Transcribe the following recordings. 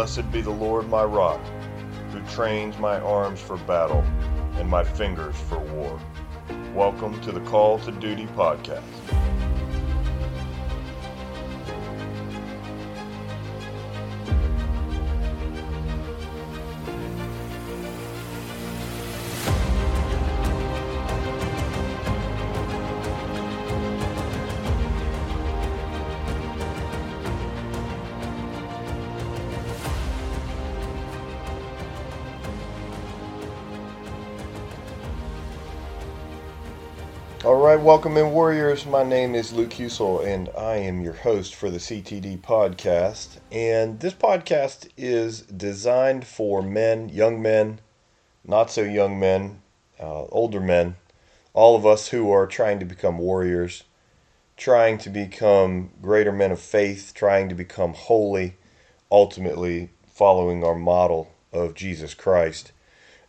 Blessed be the Lord my rock, who trains my arms for battle and my fingers for war. Welcome to the Call to Duty podcast. All right, welcome in, Warriors. My name is Luke Husel, and I am your host for the CTD podcast. And this podcast is designed for men, young men, not so young men, uh, older men, all of us who are trying to become warriors, trying to become greater men of faith, trying to become holy, ultimately following our model of Jesus Christ.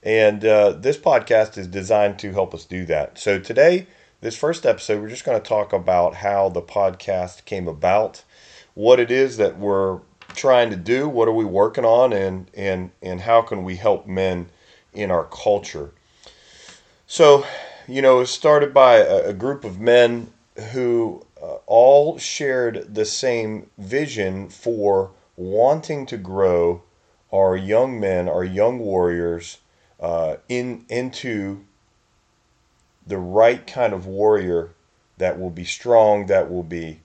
And uh, this podcast is designed to help us do that. So today, this first episode, we're just going to talk about how the podcast came about, what it is that we're trying to do, what are we working on, and and and how can we help men in our culture. So, you know, it was started by a, a group of men who uh, all shared the same vision for wanting to grow our young men, our young warriors, uh, in into the right kind of warrior that will be strong, that will be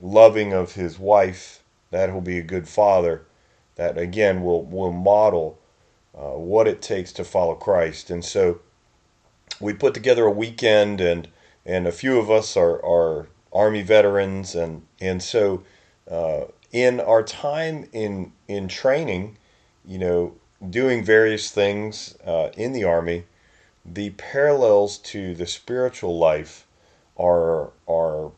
loving of his wife, that will be a good father, that again will, will model uh, what it takes to follow Christ. And so we put together a weekend, and and a few of us are, are Army veterans, and and so uh, in our time in in training, you know, doing various things uh, in the Army the parallels to the spiritual life are are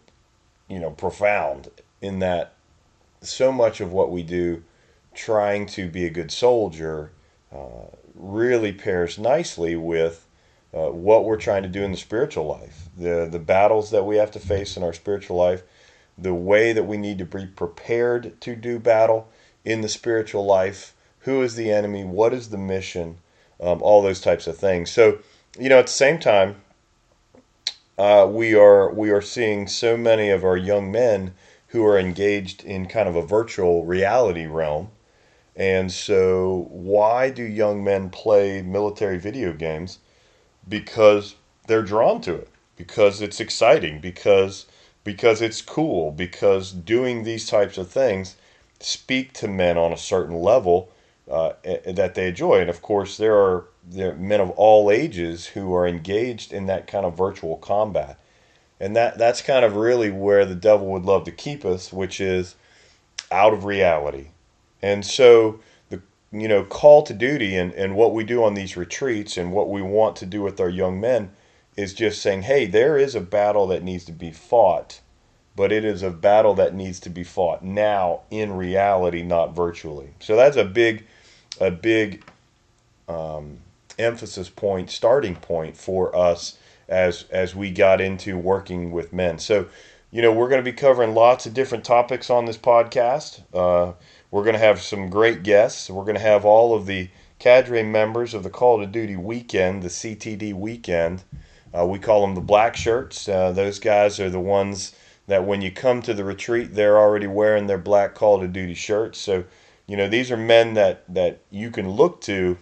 you know profound in that so much of what we do trying to be a good soldier uh, really pairs nicely with uh, what we're trying to do in the spiritual life. The the battles that we have to face in our spiritual life the way that we need to be prepared to do battle in the spiritual life who is the enemy what is the mission um, all those types of things. So you know, at the same time, uh, we are we are seeing so many of our young men who are engaged in kind of a virtual reality realm. And so, why do young men play military video games? Because they're drawn to it. Because it's exciting. Because because it's cool. Because doing these types of things speak to men on a certain level uh, that they enjoy. And of course, there are, are men of all ages who are engaged in that kind of virtual combat. And that, that's kind of really where the devil would love to keep us, which is out of reality. And so the you know call to duty and, and what we do on these retreats and what we want to do with our young men is just saying, hey, there is a battle that needs to be fought, but it is a battle that needs to be fought now in reality, not virtually. So that's a big a big um, emphasis point, starting point for us as as we got into working with men. So, you know, we're going to be covering lots of different topics on this podcast. Uh, we're going to have some great guests. We're going to have all of the cadre members of the Call to Duty weekend, the CTD weekend. Uh, we call them the black shirts. Uh, those guys are the ones that when you come to the retreat, they're already wearing their black Call to Duty shirts. So you know, these are men that, that you can look to,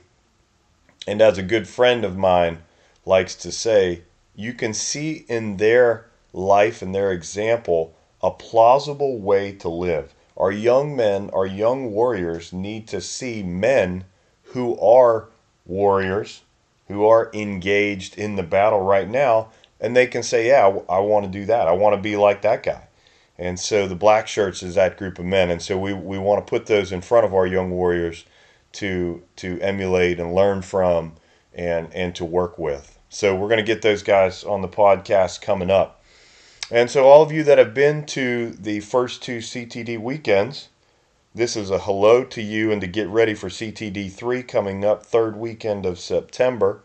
and as a good friend of mine likes to say, you can see in their life and their example a plausible way to live. Our young men, our young warriors need to see men who are warriors, who are engaged in the battle right now, and they can say, Yeah, I, want to do that. I want to be like that guy. And so the black shirts is that group of men. And so we, we want to put those in front of our young warriors to to emulate and learn from and and to work with. So we're going to get those guys on the podcast coming up. And so all of you that have been to the first two CTD weekends, this is a hello to you and to get ready for CTD 3 coming up third weekend of September.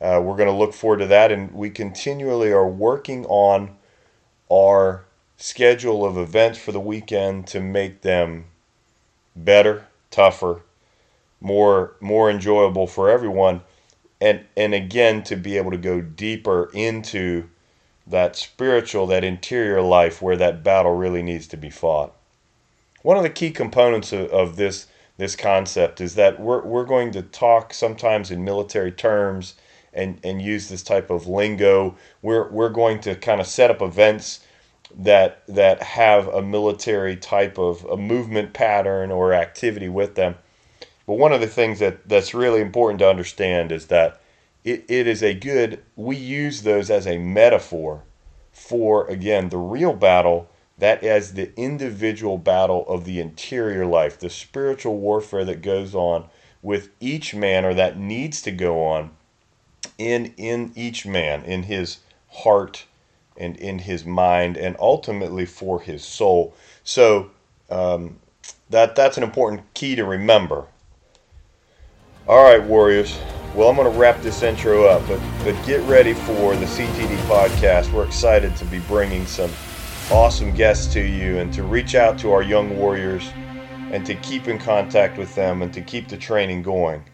Uh, we're going to look forward to that and we continually are working on our schedule of events for the weekend to make them better, tougher, more more enjoyable for everyone, and and again to be able to go deeper into that spiritual, that interior life where that battle really needs to be fought. One of the key components of, of this this concept is that we're, we're going to talk sometimes in military terms and, and use this type of lingo. We're, we're going to kind of set up events that that have a military type of a movement pattern or activity with them. But one of the things that, that's really important to understand is that it, it is a good, we use those as a metaphor for, again, the real battle that is the individual battle of the interior life, the spiritual warfare that goes on with each man or that needs to go on in in each man, in his heart and in his mind, and ultimately for his soul. So um, that that's an important key to remember. All right, warriors. Well, I'm going to wrap this intro up, but but get ready for the CTD podcast. We're excited to be bringing some awesome guests to you and to reach out to our young warriors and to keep in contact with them and to keep the training going.